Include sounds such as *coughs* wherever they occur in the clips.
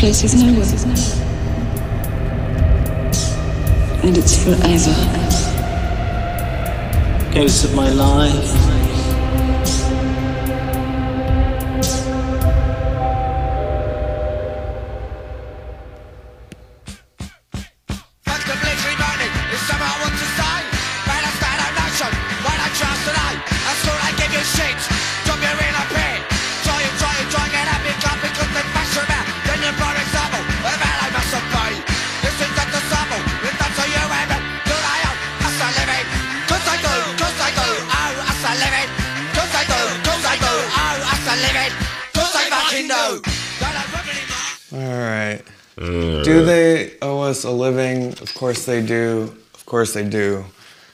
place is nowhere. And it's forever. Ghosts of my life. Course they do. Of course they do.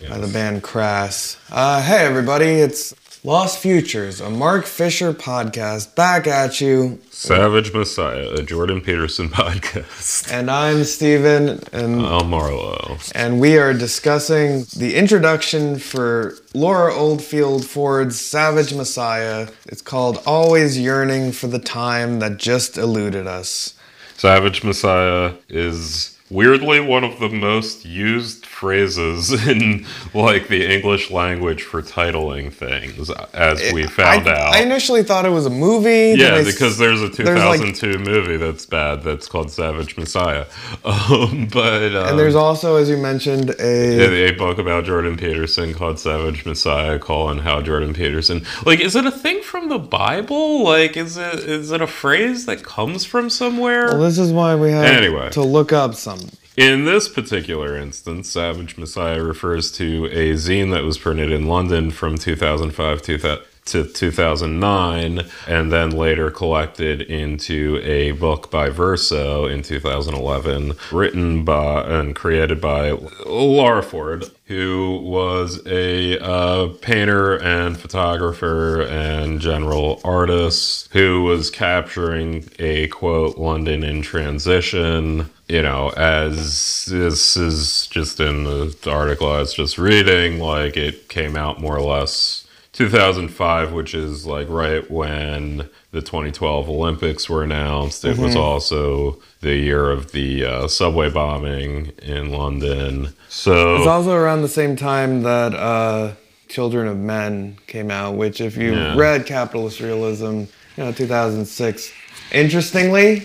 By the band Crass. Uh, hey everybody, it's Lost Futures, a Mark Fisher podcast, back at you. Savage Messiah, a Jordan Peterson *laughs* podcast. And I'm Steven, and I'm Marlow. and we are discussing the introduction for Laura Oldfield Ford's Savage Messiah. It's called Always Yearning for the Time That Just Eluded Us. Savage Messiah is weirdly one of the most used phrases *laughs* in like the English language for titling things, as we found I, out. I initially thought it was a movie. yeah, because there's a there's, like- 2002 movie that's bad that's called Savage Messiah. *laughs* Um, but um, and there's also, as you mentioned, a a, a book about Jordan Peterson called Savage Messiah, calling how Jordan Peterson like is it a thing from the Bible? Like is it is it a phrase that comes from somewhere? Well, this is why we have Anyway. to look up some. In this particular instance, Savage Messiah refers to a zine that was printed in London from 2005 to to 2009, and then later collected into a book by Verso in 2011, written by and created by Laura Ford, who was a uh, painter and photographer and general artist who was capturing a quote London in transition you know, as this is just in the article I was just reading, like it came out more or less 2005, which is like right when the 2012 Olympics were announced. It was also the year of the uh, subway bombing in London. So It's also around the same time that uh, Children of Men came out, which, if you Yeah. read Capitalist Realism, you know, 2006, interestingly,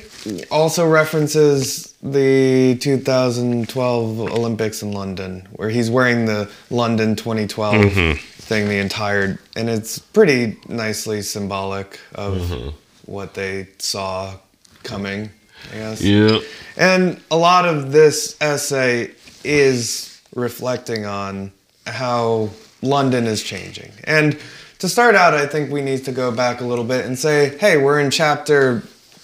also references the 2012 Olympics in London, where he's wearing the London 2012 Mm-hmm. thing the entire, and it's pretty nicely symbolic of Mm-hmm. what they saw coming. I guess. yeah, And a lot of this essay is reflecting on how London is changing. And to start out, I think we need to go back a little bit and say, hey, we're in chapter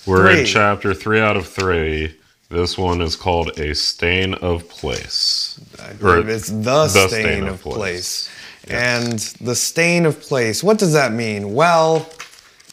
we're three. in chapter three out of three. This one is called A Stain of Place. I believe it's the, stain, of place. And the stain of place, what does that mean? Well,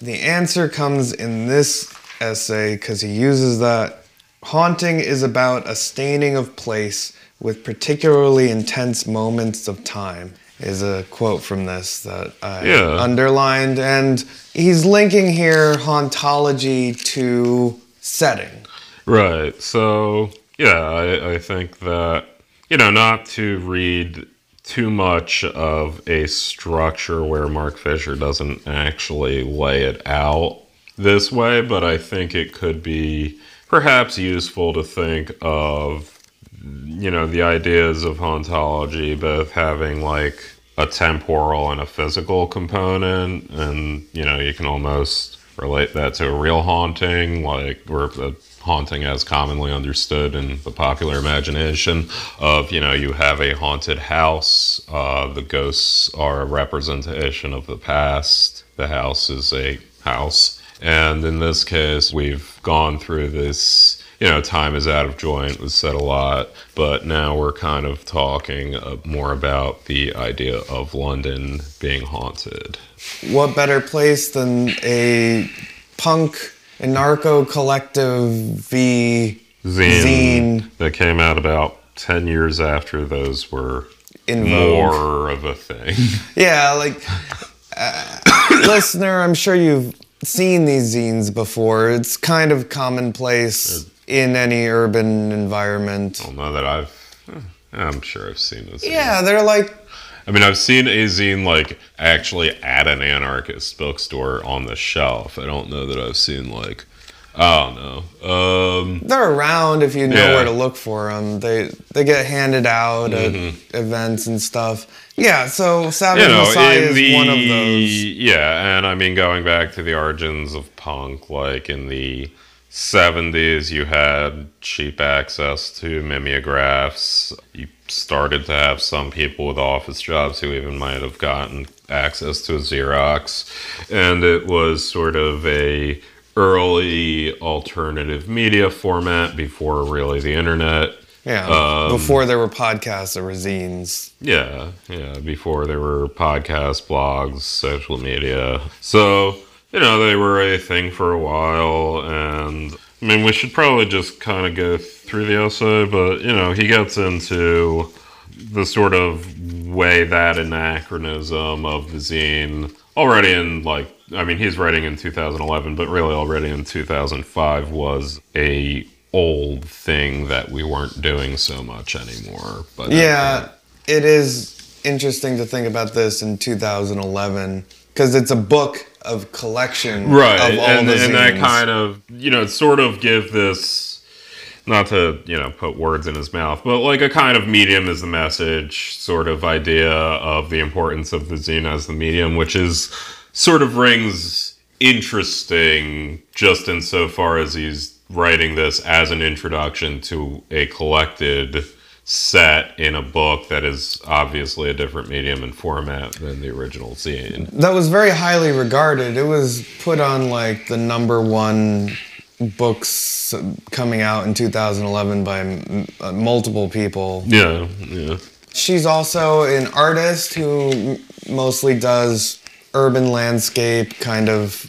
the answer comes in this essay because he uses that. Haunting is about a staining of place with particularly intense moments of time, is a quote from this that I Yeah. underlined. And he's linking here hauntology to setting. Right. So, yeah, I, I think that, you know, not to read too much of a structure where Mark Fisher doesn't actually lay it out this way, but I think it could be perhaps useful to think of, you know, the ideas of hauntology both having like a temporal and a physical component, and, you know, you can almost relate that to a real haunting, like or a haunting as commonly understood in the popular imagination of you know you have a haunted house uh, the ghosts are a representation of the past the house is a house and in this case we've gone through this you know time is out of joint was said a lot but now we're kind of talking uh, more about the idea of london being haunted what better place than a punk anarcho collective v zine, Zine. that came out about 10 years after those were In more of a thing. *laughs* yeah like uh, *coughs* listener i'm sure you've seen these zines before. It's kind of commonplace in any urban environment. I don't know that I've. eh, I'm sure I've seen this. Yeah, they're like I mean, I've seen a zine like actually at an anarchist bookstore on the shelf. I don't know that I've seen like. I don't know. Um, they're around if you know Yeah. where to look for them. They they get handed out at events and stuff. Yeah, so Savage Mm-hmm. you know, Messiah in is the one of those. yeah, and I mean, going back to the origins of punk, like in the '70s, you had cheap access to mimeographs. You started to have some people with office jobs who even might have gotten access to a Xerox, and it was sort of a early alternative media format before really the internet. Yeah, Um, before there were podcasts, there were zines. Yeah, yeah, before there were podcasts, blogs, social media. So, you know, they were a thing for a while. And I mean, we should probably just kind of go through the essay, but, you know, he gets into the sort of way that anachronism of the zine already in like I mean he's writing in 2011 but really already in 2005 was a old thing that we weren't doing so much anymore but Yeah, it is interesting to think about this in 2011 because it's a book of collection right of all and, the and that kind of you know sort of give this not to you know put words in his mouth but like a kind of medium is the message sort of idea of the importance of the zine as the medium which is sort of rings interesting just insofar as he's writing this as an introduction to a collected set in a book that is obviously a different medium and format than the original zine that was very highly regarded. It was put on like the number one books coming out in 2011 by m- uh, multiple people. yeah yeah She's also an artist who mostly does urban landscape kind of.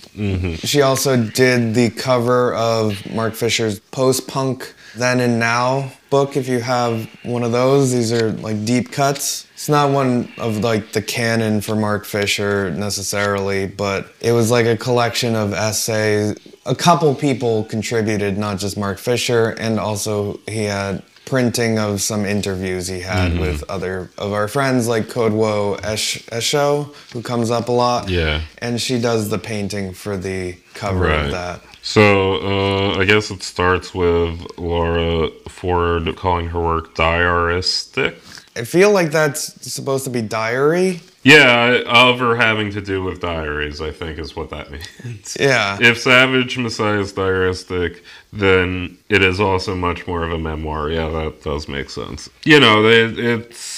She also did the cover of Mark Fisher's post punk then and now book. If you have one of those, these are like deep cuts. It's not one of like the canon for Mark Fisher necessarily, but it was like a collection of essays. A couple people contributed, not just Mark Fisher, and also he had printing of some interviews he had Mm-hmm. with other of our friends like Kodwo Esh- Eshun, who comes up a lot. Yeah. And she does the painting for the cover Right. of that. So uh, I guess it starts with Laura Ford calling her work diaristic. I feel like that's supposed to be diary. Yeah, of her having to do with diaries, I think is what that *laughs* means. Yeah. If Savage Messiah is diaristic, then it is also much more of a memoir. Yeah, that does make sense. You know, it, it's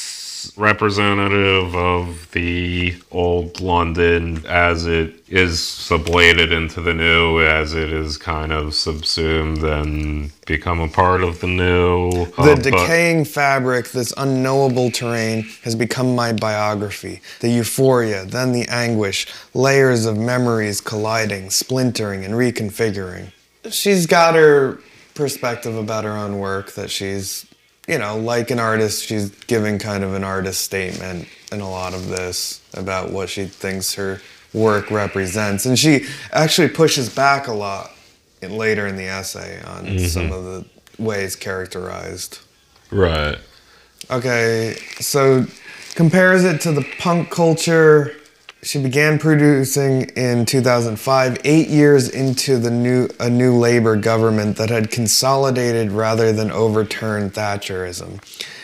representative of the old London as it is sublated into the new, as it is kind of subsumed and become a part of the new. The Uh, decaying fabric, this unknowable terrain, has become my biography. The euphoria, then the anguish, layers of memories colliding, splintering, and reconfiguring. She's got her perspective about her own work that she's, you know, like an artist, she's giving kind of an artist statement in a lot of this about what she thinks her work represents. And she actually pushes back a lot in, later in the essay on mm-hmm. some of the ways characterized. right. Okay, so compares it to the punk culture. She began producing in 2005, eight years into the new a new labor government that had consolidated rather than overturned Thatcherism,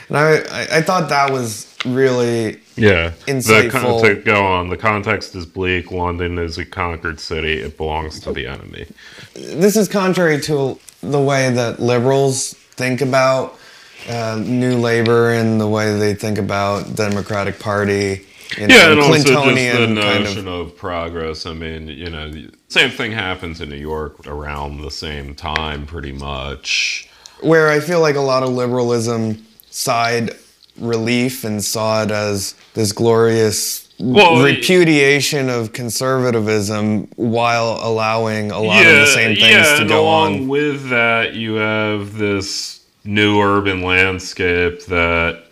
and I I, thought that was really Yeah. The Insightful. con- to go on, the context is bleak. London is a conquered city. It belongs to the enemy. this is contrary to the way that liberals think about uh, new labor and the way they think about the Democratic Party. You know, Yeah, and also just the Clintonian kind notion of. of, progress. I mean, you know, the same thing happens in New York around the same time, pretty much. Where I feel like a lot of liberalism sighed relief and saw it as this glorious Well, repudiation of conservatism while allowing a lot of the same things yeah, to go along on. with that, you have this new urban landscape that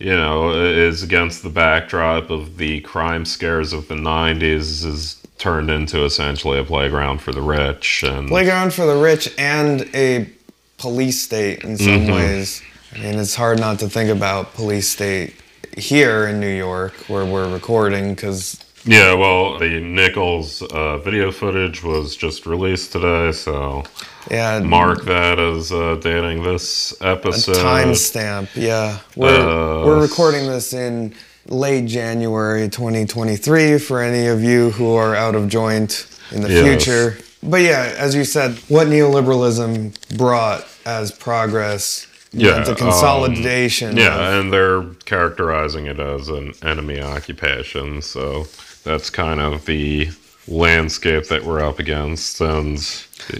you know is against the backdrop of the crime scares of the '90s. Is turned into essentially a playground for the rich and playground for the rich and a police state in some mm-hmm. ways. I mean, it's hard not to think about police state here in New York where we're recording because yeah, well, the Nichols uh, video footage was just released today, so yeah, mark that as uh, dating this episode. Timestamp, yeah. We're uh, we're recording this in late January 2023 for any of you who are out of joint in the yes. future. But yeah, as you said, what neoliberalism brought as progress yeah, the consolidation. Um, yeah, of, and they're characterizing it as an enemy occupation. So that's kind of the landscape that we're up against. And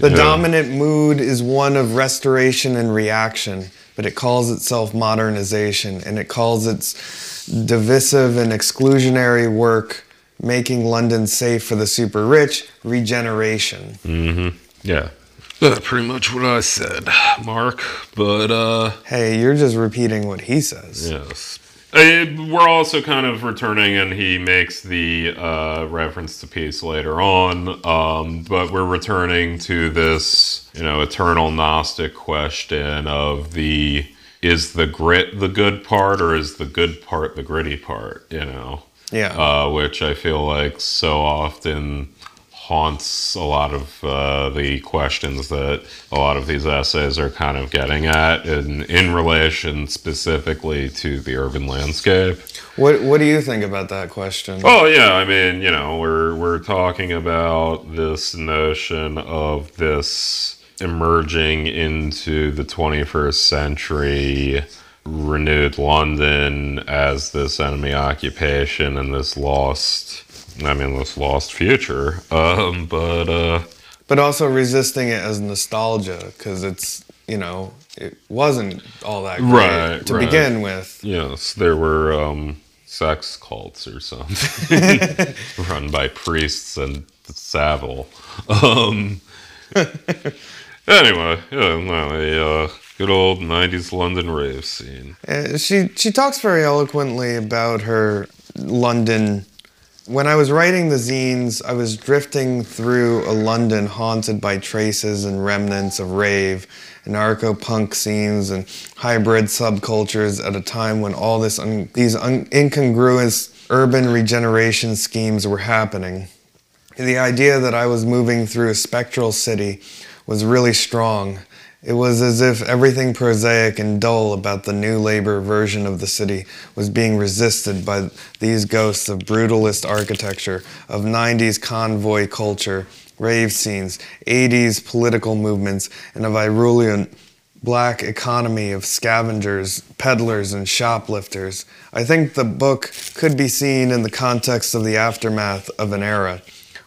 the yeah. dominant mood is one of restoration and reaction, but it calls itself modernization, and it calls its divisive and exclusionary work making London safe for the super rich regeneration. Mm-hmm. Yeah. That's pretty much what I said, Mark. But uh Hey, you're just repeating what he says. Yes. Uh, we're also kind of returning, and he makes the uh, reference to peace later on. Um, but we're returning to this, you know, eternal Gnostic question of the is the grit the good part, or is the good part the gritty part? You know, yeah. Uh, which I feel like so often haunts a lot of uh, the questions that a lot of these essays are kind of getting at in, in relation specifically to the urban landscape. What What do you think about that question? Oh yeah, I mean, you know, we're we're talking about this notion of this emerging into the 21st century renewed London as this enemy occupation and this lost I mean, this lost future. Um, but uh, but also resisting it as nostalgia because it's you know it wasn't all that great right, to right. begin with. Yes, there were um, sex cults or something *laughs* run by priests and Savile. Um, anyway, yeah, no, a uh, good old '90s London rave scene. Uh, she she talks very eloquently about her London when I was writing the zines, I was drifting through a London haunted by traces and remnants of rave, anarcho punk scenes, and hybrid subcultures at a time when all this un- these un- incongruous urban regeneration schemes were happening. The idea that I was moving through a spectral city was really strong, it was as if everything prosaic and dull about the new labor version of the city was being resisted by these ghosts of brutalist architecture, of 90s convoy culture, rave scenes, 80s political movements, and of virulent black economy of scavengers, peddlers, and shoplifters. I think the book could be seen in the context of the aftermath of an era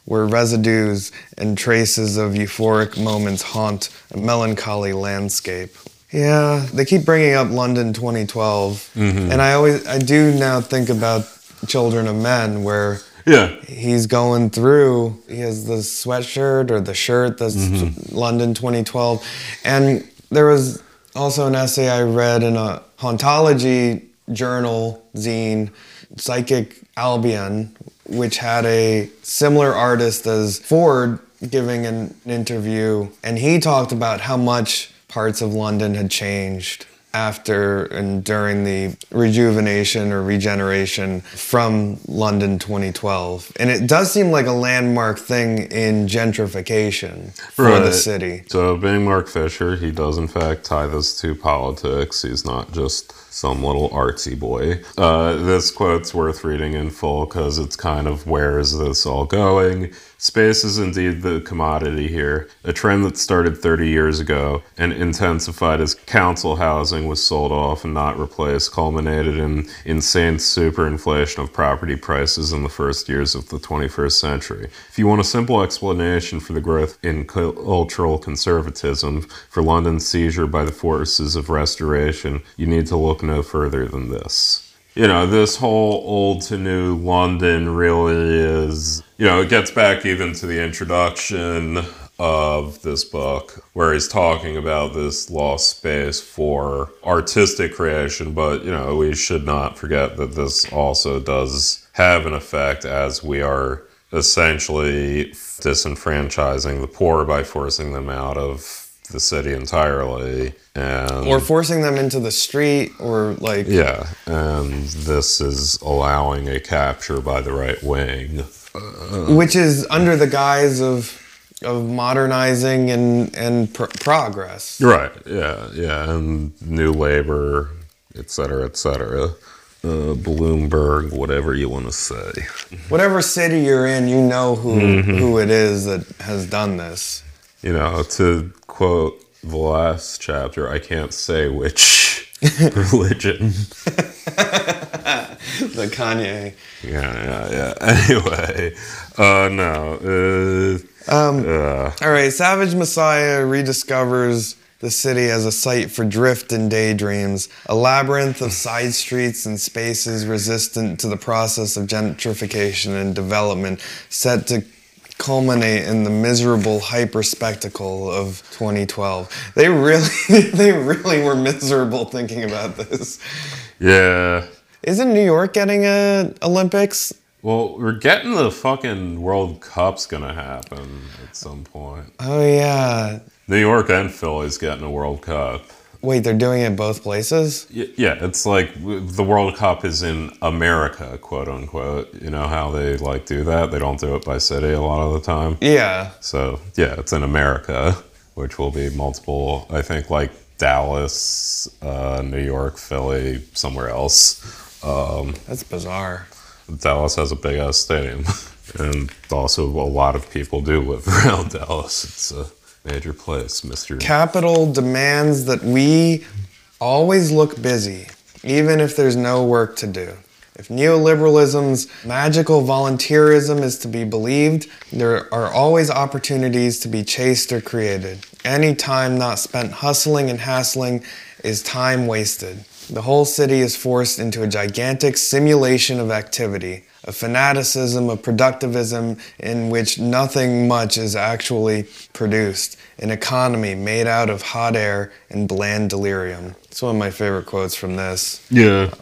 where residues and traces of euphoric moments haunt a melancholy landscape. Yeah, they keep bringing up London 2012, mm-hmm. and I always I do now think about Children of Men, where yeah he's going through. He has the sweatshirt or the shirt that's mm-hmm. London 2012, and there was also an essay I read in a hauntology journal zine, Psychic Albion, which had a similar artist as Ford giving an interview, and he talked about how much parts of London had changed after and during the rejuvenation or regeneration from London 2012. And it does seem like a landmark thing in gentrification for right. the city. So, being Mark Fisher, he does in fact tie this to politics. He's not just some little artsy boy. Uh, this quote's worth reading in full because it's kind of where is this all going? Space is indeed the commodity here, a trend that started 30 years ago and intensified as council housing was sold off and not replaced, culminated in insane superinflation of property prices in the first years of the 21st century. If you want a simple explanation for the growth in cultural conservatism, for London's seizure by the forces of restoration, you need to look no further than this you know, this whole old to new London really is, you know, it gets back even to the introduction of this book where he's talking about this lost space for artistic creation. But, you know, we should not forget that this also does have an effect as we are essentially disenfranchising the poor by forcing them out of the city entirely and or forcing them into the street or like yeah and this is allowing a capture by the right wing which is under the guise of of modernizing and and pr- progress right yeah yeah and new labor et cetera et cetera uh, Bloomberg, whatever you want to say. Whatever city you're in, you know who mm-hmm. who it is that has done this. You know, to quote the last chapter, I can't say which *laughs* religion. *laughs* the Kanye. Yeah, yeah, yeah. *laughs* Anyway, uh, no. Uh, um, uh, all right, Savage Messiah rediscovers the city as a site for drift and daydreams, a labyrinth of side streets and spaces resistant to the process of gentrification and development, set to culminate in the miserable hyper spectacle of 2012. They really, *laughs* they really were miserable thinking about this. Yeah. Isn't New York getting a Olympics? Well, we're getting the fucking World Cup's gonna happen at some point. Oh yeah. New York and Philly's getting a World Cup. Wait, they're doing it both places? Yeah, it's like the World Cup is in America, quote unquote. You know how they like do that? They don't do it by city a lot of the time. Yeah. So, yeah, it's in America, which will be multiple, I think, like Dallas, uh, New York, Philly, somewhere else. Um, That's bizarre. Dallas has a big ass stadium. *laughs* and also, a lot of people do live *laughs* around Dallas. It's a Major place, Mr. Capital demands that we always look busy, even if there's no work to do. If neoliberalism's magical volunteerism is to be believed, there are always opportunities to be chased or created. Any time not spent hustling and hassling is time wasted. The whole city is forced into a gigantic simulation of activity, a fanaticism a productivism in which nothing much is actually produced, an economy made out of hot air and bland delirium. It's one of my favorite quotes from this. Yeah.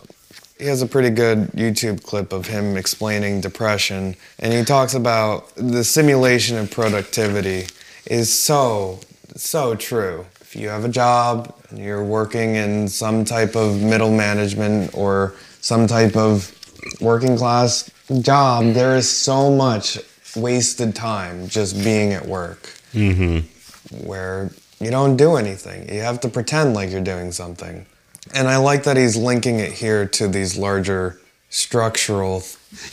he has a pretty good YouTube clip of him explaining depression, and he talks about the simulation of productivity is so, so true. If you have a job and you're working in some type of middle management or some type of working class job, there is so much wasted time just being at work. Mm-hmm. Where you don't do anything. You have to pretend like you're doing something. And I like that he's linking it here to these larger structural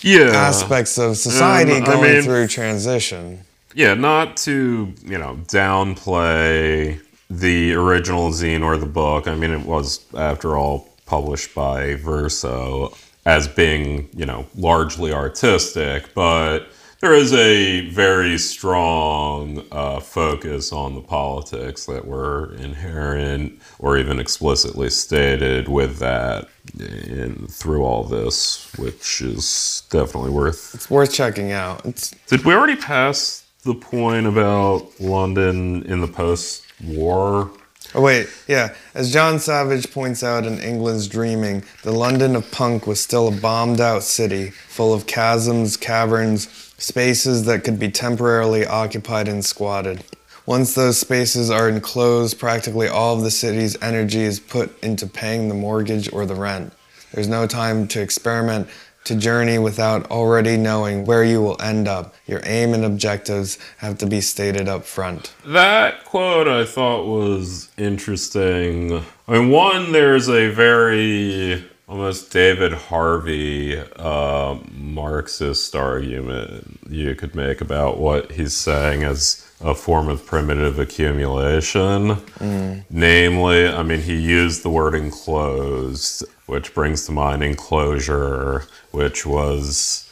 yeah. aspects of society um, going mean, through transition. Yeah, not to, you know, downplay the original zine or the book. I mean, it was, after all, published by Verso as being, you know, largely artistic, but there is a very strong uh, focus on the politics that were inherent or even explicitly stated with that in, through all this, which is definitely worth. It's worth checking out. It's... Did we already pass the point about London in the post-war Oh, wait, yeah. As John Savage points out in England's Dreaming, the London of punk was still a bombed out city, full of chasms, caverns, spaces that could be temporarily occupied and squatted. Once those spaces are enclosed, practically all of the city's energy is put into paying the mortgage or the rent. There's no time to experiment, to journey without already knowing where you will end up. Your aim and objectives have to be stated up front. That quote I thought was interesting. I mean, one, there's a very almost David Harvey uh, Marxist argument you could make about what he's saying as a form of primitive accumulation. Mm. Namely, I mean, he used the word enclosed, which brings to mind enclosure, which was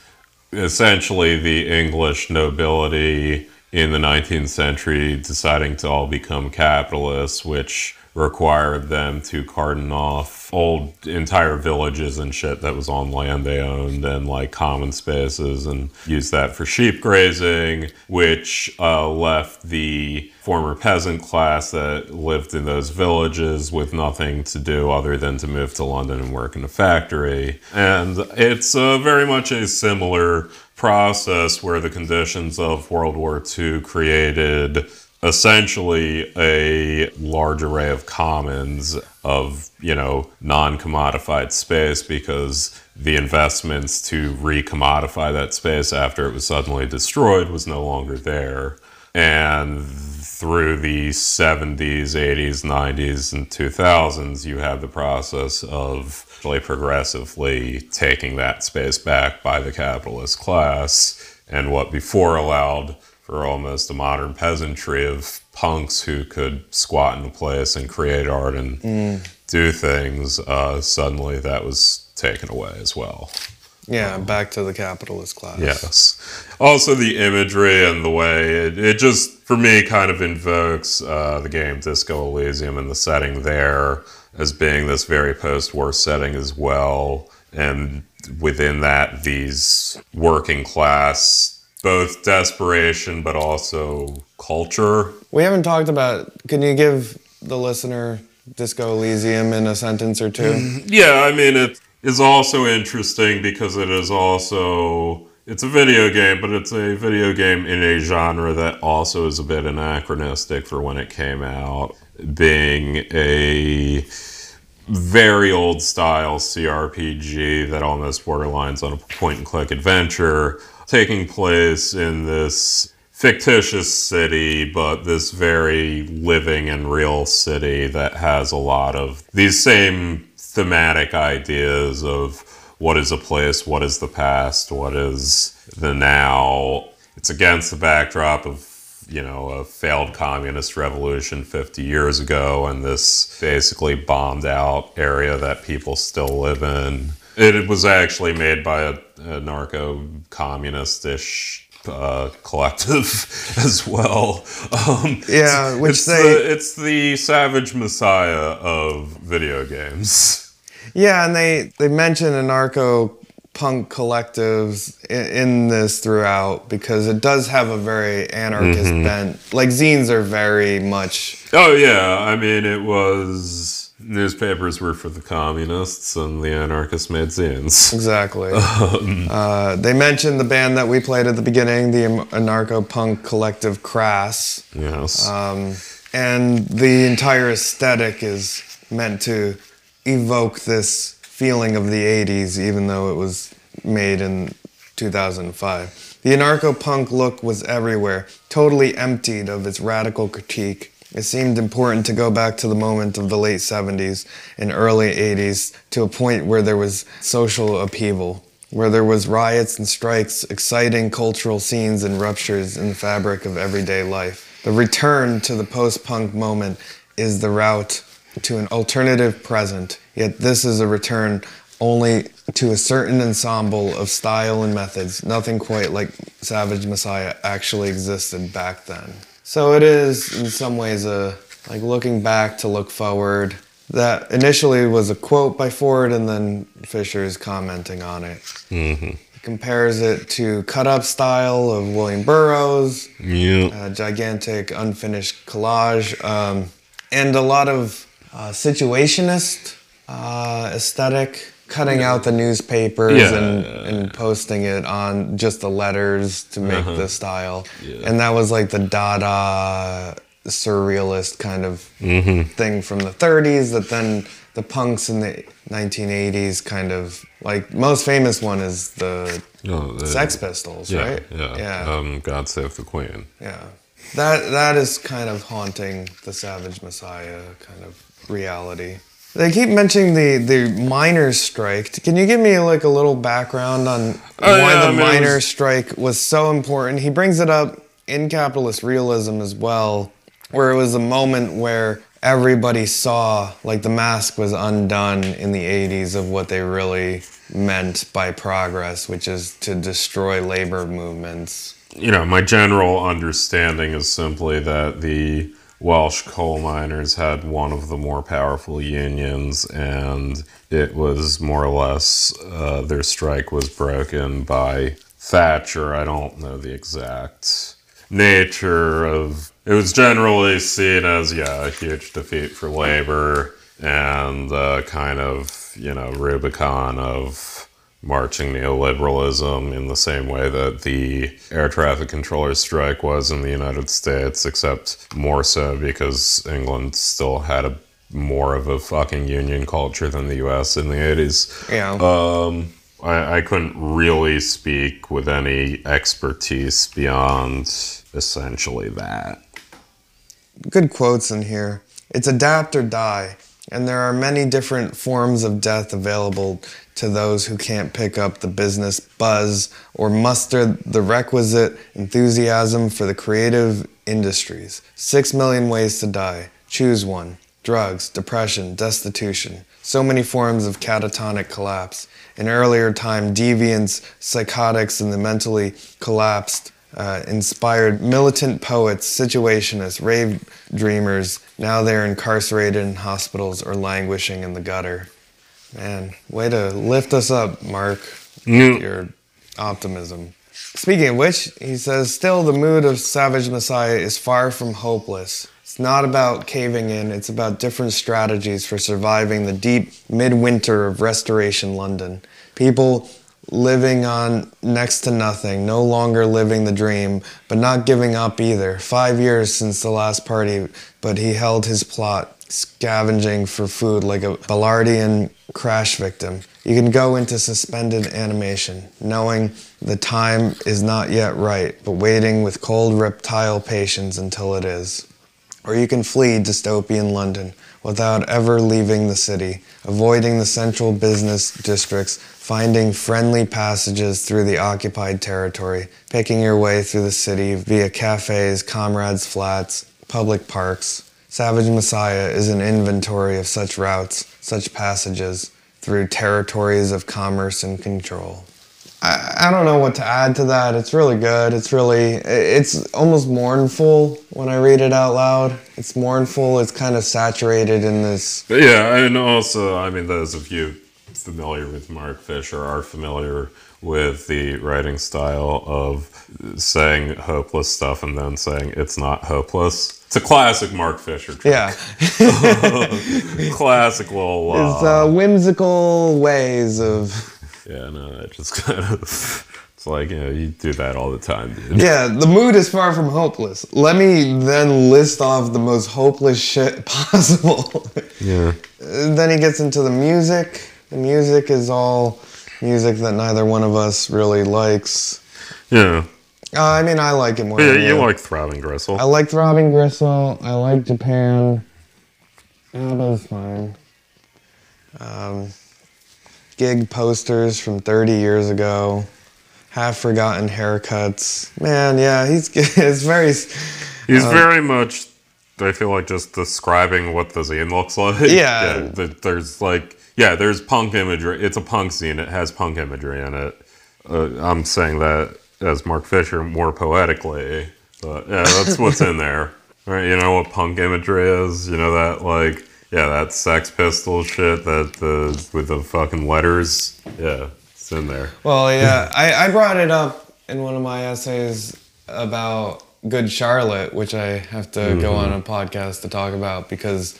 essentially the English nobility in the 19th century deciding to all become capitalists, which required them to cordon off old entire villages and shit that was on land they owned and like common spaces and use that for sheep grazing, which uh, left the former peasant class that lived in those villages with nothing to do other than to move to London and work in a factory. And it's uh, very much a similar process where the conditions of World War II created essentially a large array of commons of you know non-commodified space because the investments to re-commodify that space after it was suddenly destroyed was no longer there. And through the 70s 80s 90s and 2000s you have the process of really progressively taking that space back by the capitalist class. And what before allowed for almost a modern peasantry of punks who could squat in a place and create art and mm. do things, uh, suddenly that was taken away as well. Yeah, back to the capitalist class. Yes. Also, the imagery and the way it, it just, for me, kind of invokes uh, the game Disco Elysium and the setting there as being this very post war setting as well. And within that, these working class both desperation but also culture. We haven't talked about. Can you give the listener Disco Elysium in a sentence or two? Mm, yeah, I mean it is also interesting because it is also it's a video game, but it's a video game in a genre that also is a bit anachronistic for when it came out, being a very old style CRPG that almost borderlines on a point and click adventure taking place in this fictitious city, but this very living and real city that has a lot of these same thematic ideas of what is a place, what is the past, what is the now. It's against the backdrop of you know, a failed communist revolution 50 years ago and this basically bombed out area that people still live in. It was actually made by a, anarcho communist ish uh, collective *laughs* as well. Um, yeah, which it's they. The, it's the Savage Messiah of video games. Yeah, and they, they mention anarcho punk collectives in, in, this throughout because it does have a very anarchist mm-hmm. bent. Like zines are very much. Oh yeah, I mean it was newspapers were for the communists and the anarchist made zines. Exactly. Um, *laughs* uh, they mentioned the band that we played at the beginning, the anarcho punk collective Crass. Yes. Um, and the entire aesthetic is meant to evoke this feeling of the 80s, even though it was made in 2005. The anarcho punk look was everywhere, totally emptied of its radical critique it seemed important to go back to the moment of the late 70s and early 80s to a point where there was social upheaval, where there was riots and strikes, exciting cultural scenes and ruptures in the fabric of everyday life. The return to the post-punk moment is the route to an alternative present, yet this is a return only to a certain ensemble of style and methods, nothing quite like Savage Messiah actually existed back then. So it is in some ways a like looking back to look forward. That initially was a quote by Ford, and then Fisher is commenting on it. Mm-hmm. He compares it to cut up style of William Burroughs, yeah. a gigantic unfinished collage, um, and a lot of uh, situationist uh, aesthetic cutting out the newspapers yeah. and, and posting it on just the letters to make uh-huh. the style. Yeah. And that was like the Dada surrealist kind of mm-hmm. thing from the 30s that then the punks in the 1980s kind of like most famous one is the, oh, the Sex Pistols, yeah, right? Yeah. Yeah. Um, God Save the Queen. Yeah. That that is kind of haunting the Savage Messiah kind of reality. They keep mentioning the, the miners' strike. Can you give me like a little background on oh, why yeah, the I mean, miners' was... strike was so important? He brings it up in capitalist realism as well, where it was a moment where everybody saw like the mask was undone in the 80s of what they really meant by progress, which is to destroy labor movements. You know, my general understanding is simply that the Welsh coal miners had one of the more powerful unions, and it was more or less uh, their strike was broken by Thatcher. I don't know the exact nature of. It was generally seen as yeah a huge defeat for labor and uh, kind of you know Rubicon of marching neoliberalism in the same way that the air traffic controllers strike was in the United States, except more so because England still had a more of a fucking union culture than the US in the 80s. Yeah. Um, I, I couldn't really speak with any expertise beyond essentially that. Good quotes in here. It's adapt or die, and there are many different forms of death available to those who can't pick up the business buzz or muster the requisite enthusiasm for the creative industries. Six million ways to die. Choose one. Drugs, depression, destitution. So many forms of catatonic collapse. In earlier time, deviants, psychotics, and the mentally collapsed uh, inspired militant poets, situationists, rave dreamers. Now they're incarcerated in hospitals or languishing in the gutter. Man, way to lift us up, Mark. Mm. Your optimism. Speaking of which, he says, still the mood of Savage Messiah is far from hopeless. It's not about caving in, it's about different strategies for surviving the deep midwinter of Restoration London. People living on next to nothing, no longer living the dream, but not giving up either. Five years since the last party, but he held his plot, scavenging for food like a Ballardian crash victim. You can go into suspended animation, knowing the time is not yet right, but waiting with cold reptile patience until it is. Or you can flee dystopian London without ever leaving the city, avoiding the central business districts, finding friendly passages through the occupied territory, picking your way through the city via cafes, comrades' flats, public parks. Savage Messiah is an inventory of such routes, such passages through territories of commerce and control. I, I don't know what to add to that. It's really good. It's really, it's almost mournful when I read it out loud. It's mournful. It's kind of saturated in this. But yeah, and also, I mean, those of you familiar with Mark Fisher are familiar with the writing style of saying hopeless stuff and then saying it's not hopeless. It's a classic Mark Fisher trick. Yeah. *laughs* classic little. *laughs* Uh, It's uh, whimsical ways of. Yeah, no, it just *laughs* kind of. It's like, you know, you do that all the time, dude. Yeah, the mood is far from hopeless. Let me then list off the most hopeless shit *laughs* possible. Yeah. then he gets into the music. The music is all music that neither one of us really likes. Yeah. Uh, I mean, I like it more. Yeah, than you like Throbbing Gristle. I like Throbbing Gristle. I like Japan. ABBA's fine. Um, gig posters from 30 years ago. Half forgotten haircuts. Man, yeah, he's *laughs* it's very. He's very much, I feel like, just describing what the zine looks *laughs* like. Yeah. th- there's like, yeah, there's punk imagery. It's a punk zine. It has punk imagery in it. Uh, I'm saying that as Mark Fisher more poetically, but yeah, that's what's in *laughs* there. Right? You know what punk imagery is? You know that like, yeah, that Sex Pistol shit that the with the fucking letters. Yeah, it's in there. Well, yeah, *laughs* I, I brought it up in one of my essays about Good Charlotte, which I have to go on a podcast to talk about because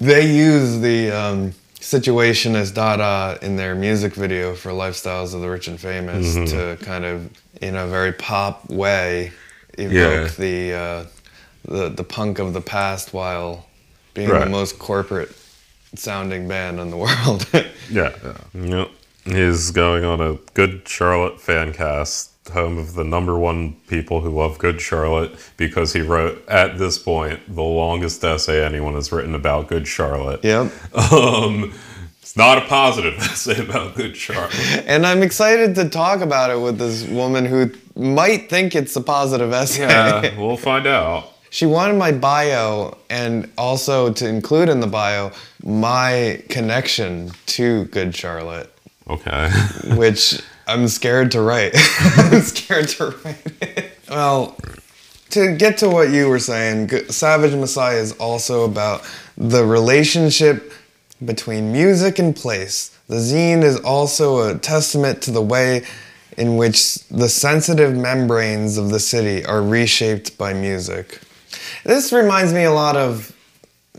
they use the um, situation as Dada in their music video for Lifestyles of the Rich and Famous to kind of, in a very pop way, evoke Yeah. the, uh, the the punk of the past while being Right. the most corporate sounding band in the world. Yeah, *laughs* yeah. Yep. He's going on a Good Charlotte fan cast, home of the number one people who love Good Charlotte, because he wrote, at this point, the longest essay anyone has written about Good Charlotte. yep. Um, it's not a positive *laughs* essay about Good Charlotte. And I'm excited to talk about it with this woman who might think it's a positive essay. Yeah, we'll find out. She wanted my bio and also to include in the bio my connection to Good Charlotte, Okay. *laughs* which I'm scared to write. *laughs* I'm scared to write it. Well, to get to what you were saying, Savage Messiah is also about the relationship between music and place. The zine is also a testament to the way in which the sensitive membranes of the city are reshaped by music. This reminds me a lot of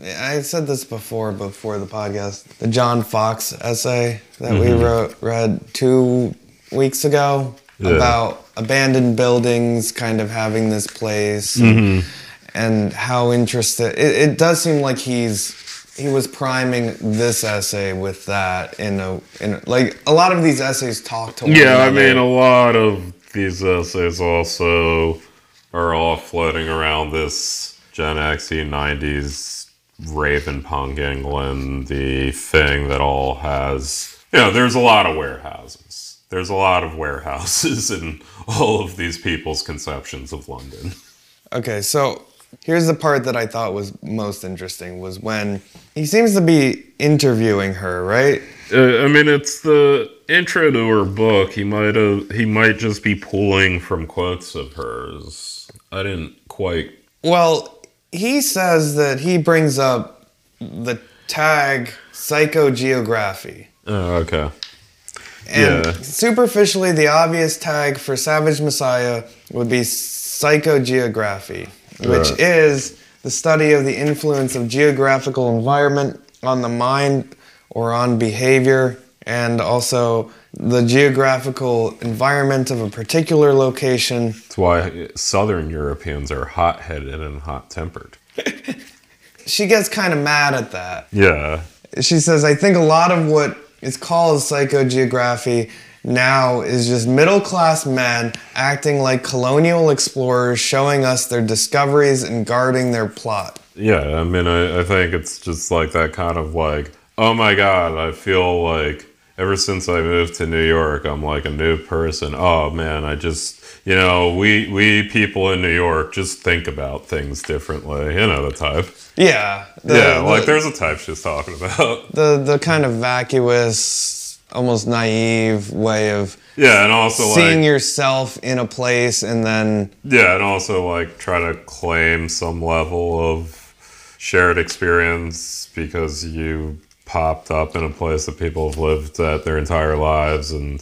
I said this before before the podcast. The John Foxx essay that mm-hmm. we wrote read two weeks ago yeah. about abandoned buildings kind of having this place mm-hmm. and how interested it, it does seem like he's he was priming this essay with that in a in like a lot of these essays talk to yeah i mean a lot of these essays also are all floating around this gen x 90s raven punk england the thing that all has you know there's a lot of warehouses there's a lot of warehouses *laughs* in all of these people's conceptions of london okay so Here's the part that I thought was most interesting was when he seems to be interviewing her, right? Uh, I mean, it's the intro to her book. He might have he might just be pulling from quotes of hers. I didn't quite. Well, he says that he brings up the tag psychogeography. Oh, okay. And yeah. superficially, the obvious tag for Savage Messiah would be psychogeography which right. is the study of the influence of geographical environment on the mind or on behavior, and also the geographical environment of a particular location. That's why Southern Europeans are hot headed and hot tempered. *laughs* she gets kind of mad at that. Yeah. She says, I think a lot of what is called psychogeography now is just middle class men acting like colonial explorers, showing us their discoveries and guarding their plot. Yeah, I mean, I, I think it's just like that kind of like, oh my god, I feel like ever since I moved to New York, I'm like a new person. Oh man, I just, you know, we we people in New York just think about things differently. You know the type. Yeah. The, yeah, like there's a type she's talking about. *laughs* The the kind of vacuous almost naive way of yeah, and also seeing like, yourself in a place and then yeah, and also like try to claim some level of shared experience because you popped up in a place that people have lived at their entire lives and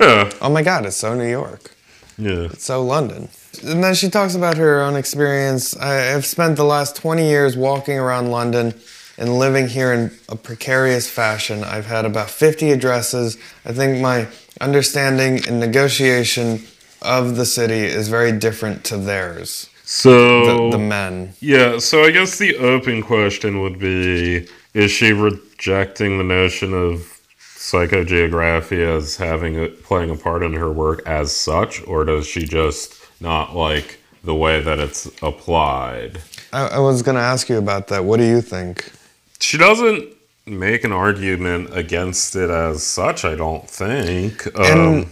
yeah. Oh my god, it's so New York. Yeah. It's so London. And then she talks about her own experience. I have spent the last 20 years walking around London and living here in a precarious fashion. I've had about 50 addresses. I think my understanding and negotiation of the city is very different to theirs. So the, the men. Yeah, so I guess the open question would be is she rejecting the notion of psychogeography as having a, playing a part in her work as such or does she just not like the way that it's applied? I, I was going to ask you about that. What do you think? She doesn't make an argument against it as such, I don't think. And um,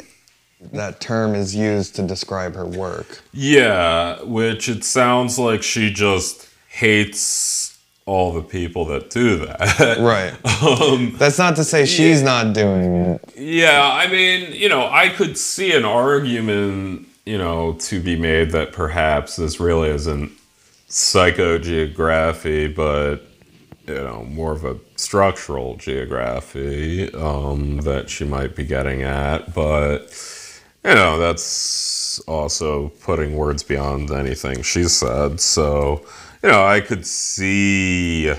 that term is used to describe her work. Yeah, which it sounds like she just hates all the people that do that. *laughs* Right. um, That's not to say she's yeah, not doing it. Yeah, I mean, you know, I could see an argument, you know, to be made that perhaps this really isn't psychogeography, but you know, more of a structural geography um, that she might be getting at, but you know, that's also putting words beyond anything she said. So, you know, I could see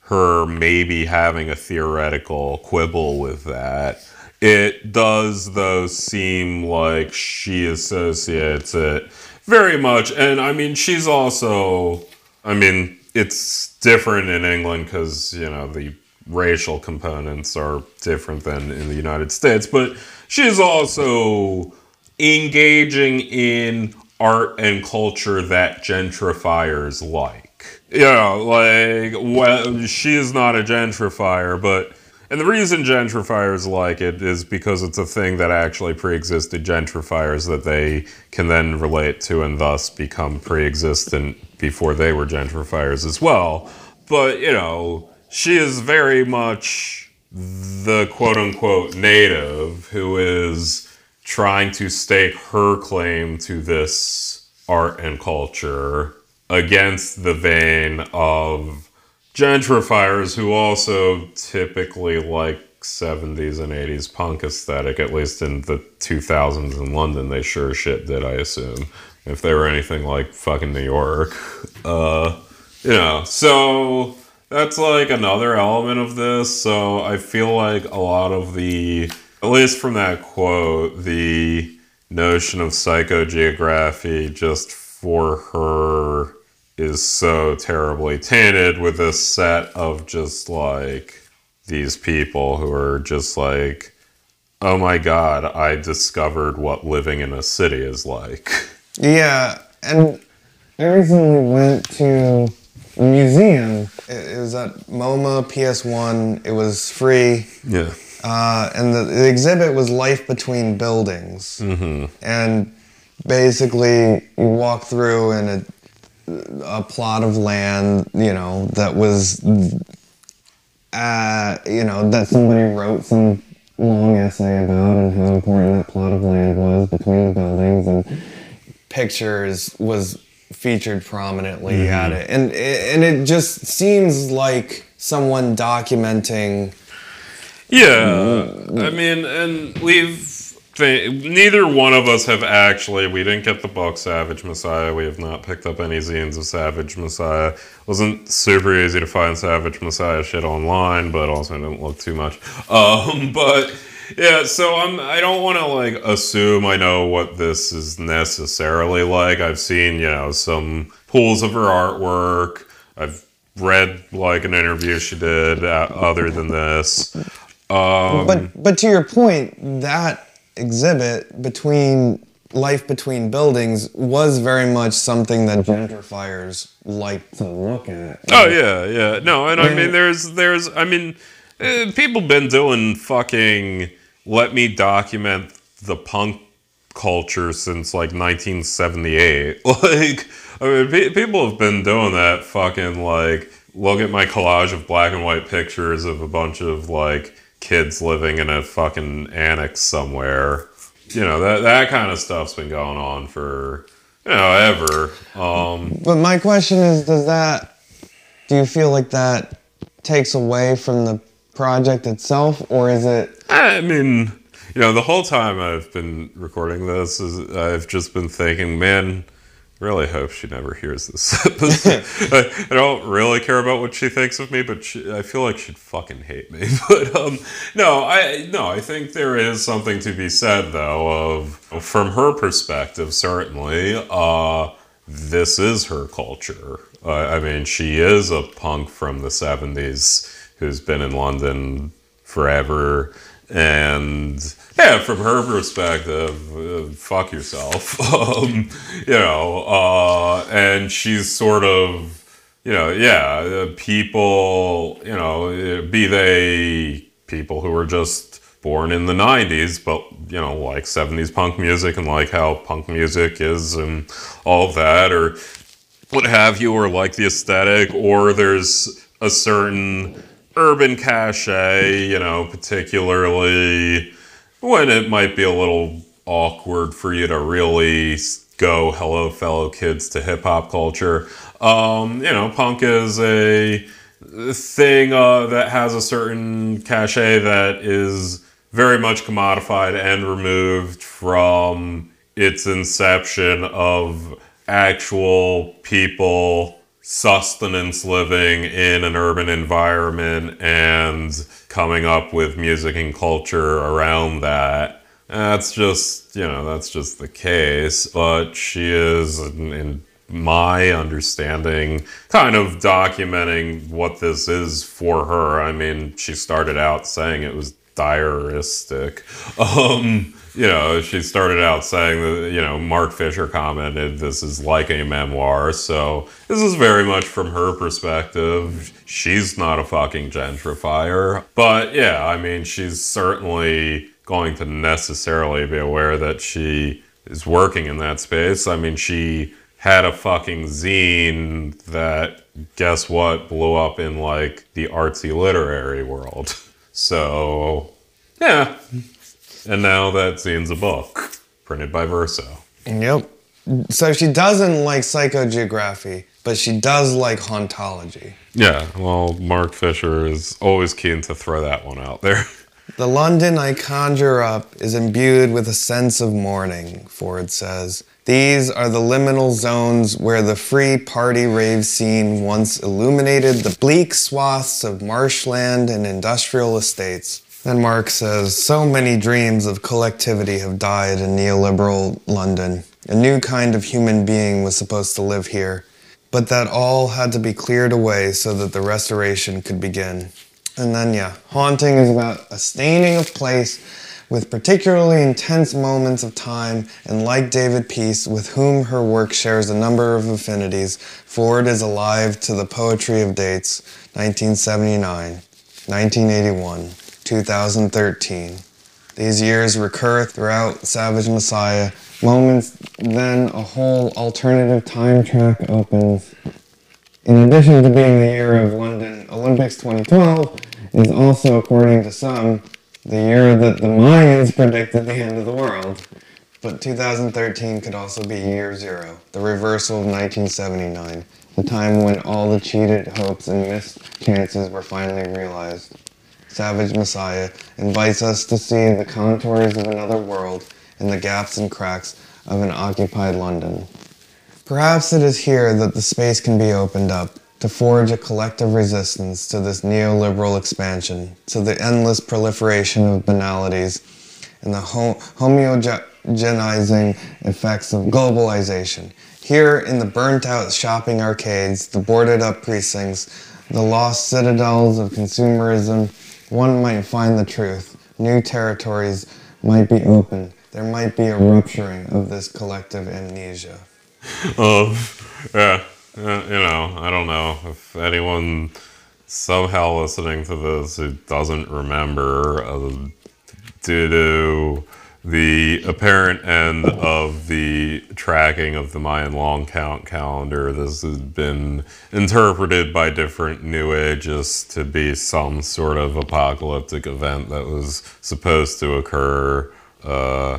her maybe having a theoretical quibble with that. It does, though, seem like she associates it very much. And I mean, she's also, I mean, it's different in England because you know the racial components are different than in the United States, but she's also engaging in art and culture that gentrifiers like. You know, like well, she is not a gentrifier, but and the reason gentrifiers like it is because it's a thing that actually pre-existed gentrifiers that they can then relate to and thus become pre-existent before they were gentrifiers as well. But, you know, she is very much the quote unquote native who is trying to stake her claim to this art and culture against the vein of gentrifiers who also typically like 70s and 80s punk aesthetic, at least in the 2000s in London. They sure shit did, I assume. If they were anything like fucking New York. Uh, you know, so that's like another element of this. So I feel like a lot of the, at least from that quote, the notion of psychogeography just for her is so terribly tainted with this set of just like these people who are just like, oh my god, I discovered what living in a city is like. *laughs* Yeah, and I recently went to museum. It, it was at MoMA PS1. It was free. Yeah. Uh, and the, the, exhibit was Life Between Buildings. Mm-hmm. And basically, you walk through and a, a plot of land, you know, that was, uh, you know, that somebody wrote some long essay about and how important that plot of land was between the buildings and pictures was featured prominently mm-hmm. at it. And and it just seems like someone documenting yeah. I mean and we've neither one of us have actually we didn't get the book savage messiah. We have not picked up any zines of savage messiah. It wasn't super easy to find savage messiah shit online but also didn't look too much. Um but yeah, so I'm I don't want to like assume I know what this is necessarily like. I've seen, you know, some pools of her artwork. I've read like an interview she did uh, other than this. Um, but but to your point, that exhibit between life between buildings was very much something that gentrifiers like to look at. Oh yeah, yeah. No, and I mean there's there's I mean uh, people been doing fucking let me document the punk culture since like 1978. *laughs* Like, I mean, pe- people have been doing that fucking like, look at my collage of black and white pictures of a bunch of like kids living in a fucking annex somewhere. You know, that, that kind of stuff's been going on for, you know, ever. Um, but my question is, does that, do you feel like that takes away from the project itself, or is it? I mean, you know, the whole time I've been recording this, is I've just been thinking, man, really hope she never hears this I, *laughs* I, don't really care about what she thinks of me, but she, I feel like she'd fucking hate me. *laughs* But um, no, I no, I think there is something to be said though of from her perspective. Certainly, uh, this is her culture. Uh, I mean, she is a punk from the '70s who's been in London forever. And yeah, from her perspective, uh, fuck yourself. *laughs* um, you know, uh, and she's sort of, you know, yeah, uh, people, you know, be they people who were just born in the 90s, but, you know, like 70s punk music and like how punk music is and all that, or what have you, or like the aesthetic, or there's a certain urban cachet, you know, particularly when it might be a little awkward for you to really go hello fellow kids to hip hop culture. Um, you know, punk is a thing uh, that has a certain cachet that is very much commodified and removed from its inception of actual people sustenance living in an urban environment and coming up with music and culture around that. That's just, you know, that's just the case. But she is, in, my understanding, kind of documenting what this is for her. I mean, she started out saying it was diaristic. *laughs* Um, you know, she started out saying that, you know, Mark Fisher commented this is like a memoir. So this is very much from her perspective. She's not a fucking gentrifier. But yeah, I mean, she's certainly going to necessarily be aware that she is working in that space. I mean, she had a fucking zine that, guess what, blew up in like the artsy literary world. So, yeah. And now that scene's a book printed by Verso. Yep. so she doesn't like psychogeography, but she does like hauntology. Yeah, well, Mark Fisher is always keen to throw that one out there. *laughs* The London I conjure up is imbued with a sense of mourning, Ford says. These are the liminal zones where the free party rave scene once illuminated the bleak swaths of marshland and industrial estates. Then Mark says, So many dreams of collectivity have died in neoliberal London. A new kind of human being was supposed to live here, but that all had to be cleared away so that the restoration could begin. And then, yeah, haunting is about a staining of place with particularly intense moments of time, and like David Peace, with whom her work shares a number of affinities, Ford is alive to the poetry of dates 1979, 1981, 2013. These years recur throughout Savage Messiah. Moments, then a whole alternative time track opens. In addition to being the year of London Olympics 2012, is also, according to some, the year that the Mayans predicted the end of the world. But 2013 could also be year zero, the reversal of 1979, the time when all the cheated hopes and missed chances were finally realized. Savage Messiah invites us to see the contours of another world and the gaps and cracks of an occupied London. Perhaps it is here that the space can be opened up to forge a collective resistance to this neoliberal expansion, to the endless proliferation of banalities and the homogenizing effects of globalization. Here in the burnt out shopping arcades, the boarded up precincts, the lost citadels of consumerism, one might find the truth. New territories might be opened. There might be a rupturing of this collective amnesia. *laughs* Um, yeah. You know, I don't know if anyone somehow listening to this who doesn't remember uh, due to the apparent end of the tracking of the Mayan long count calendar. This has been interpreted by different New Ages to be some sort of apocalyptic event that was supposed to occur uh,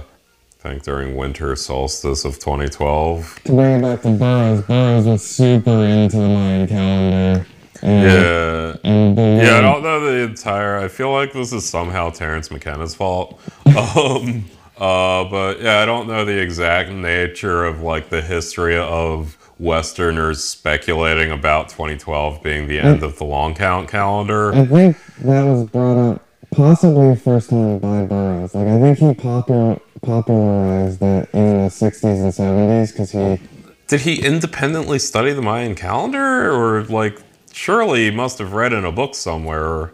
I think during winter solstice of 2012. To bring it back to Burroughs, Burroughs was super into the Mayan calendar. And, yeah. And yeah, I don't know the entire. I feel like this is somehow Terence McKenna's fault. *laughs* um, uh, but yeah, I don't know the exact nature of like the history of Westerners speculating about 2012 being the end I, of the long count calendar. I think that was brought up possibly first time by Burroughs. Like I think he popular popularized that in the 60s and 70s because he. Did he independently study the Mayan calendar? Or, like, surely he must have read in a book somewhere.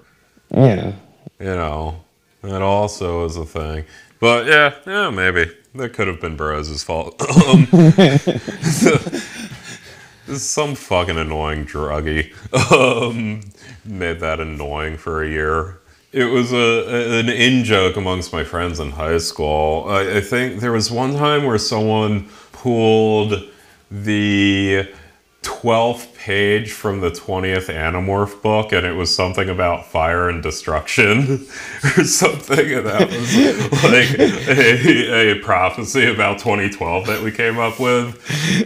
Yeah. You know, that also is a thing. But yeah, yeah, maybe. That could have been Burroughs' fault. *laughs* um, *laughs* some fucking annoying druggie um, made that annoying for a year. It was a an in joke amongst my friends in high school. I, I think there was one time where someone pulled the 12th page from the 20th Animorph book, and it was something about fire and destruction *laughs* or something, and that was like a, a prophecy about 2012 that we came up with.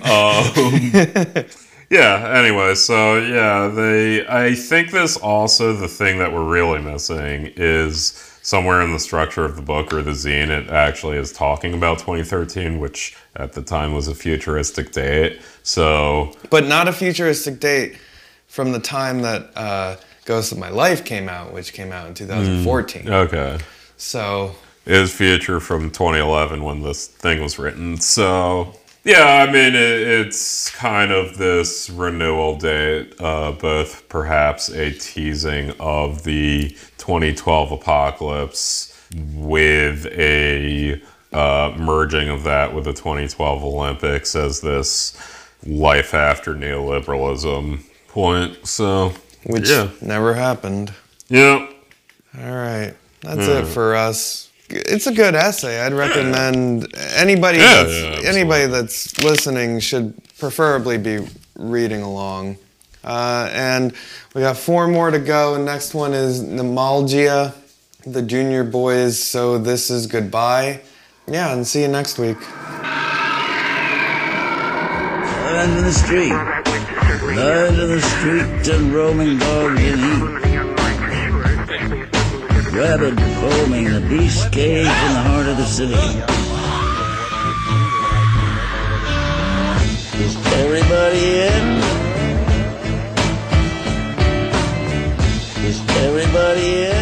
Um, yeah anyway so yeah they i think this also the thing that we're really missing is somewhere in the structure of the book or the zine it actually is talking about 2013 which at the time was a futuristic date. So but not a futuristic date from the time that uh, ghost of my life came out which came out in 2014 mm, okay. So is future from 2011 when this thing was written so yeah, I mean, it, it's kind of this renewal date, uh, both perhaps a teasing of the 2012 apocalypse with a uh, merging of that with the 2012 Olympics as this life after neoliberalism point. So, which yeah. never happened. Yeah. All right. That's it for us it's a good essay. I'd recommend anybody yeah, that's, yeah, anybody that's listening should preferably be reading along. Uh, and we got four more to go. Next one is Nomadalgia, the junior boys. So this is goodbye. Yeah, and see you next week. and in the street. Light in the street and roaming dogs in rabbit performing the beast cage in the heart of the city. Is everybody in? Is everybody in?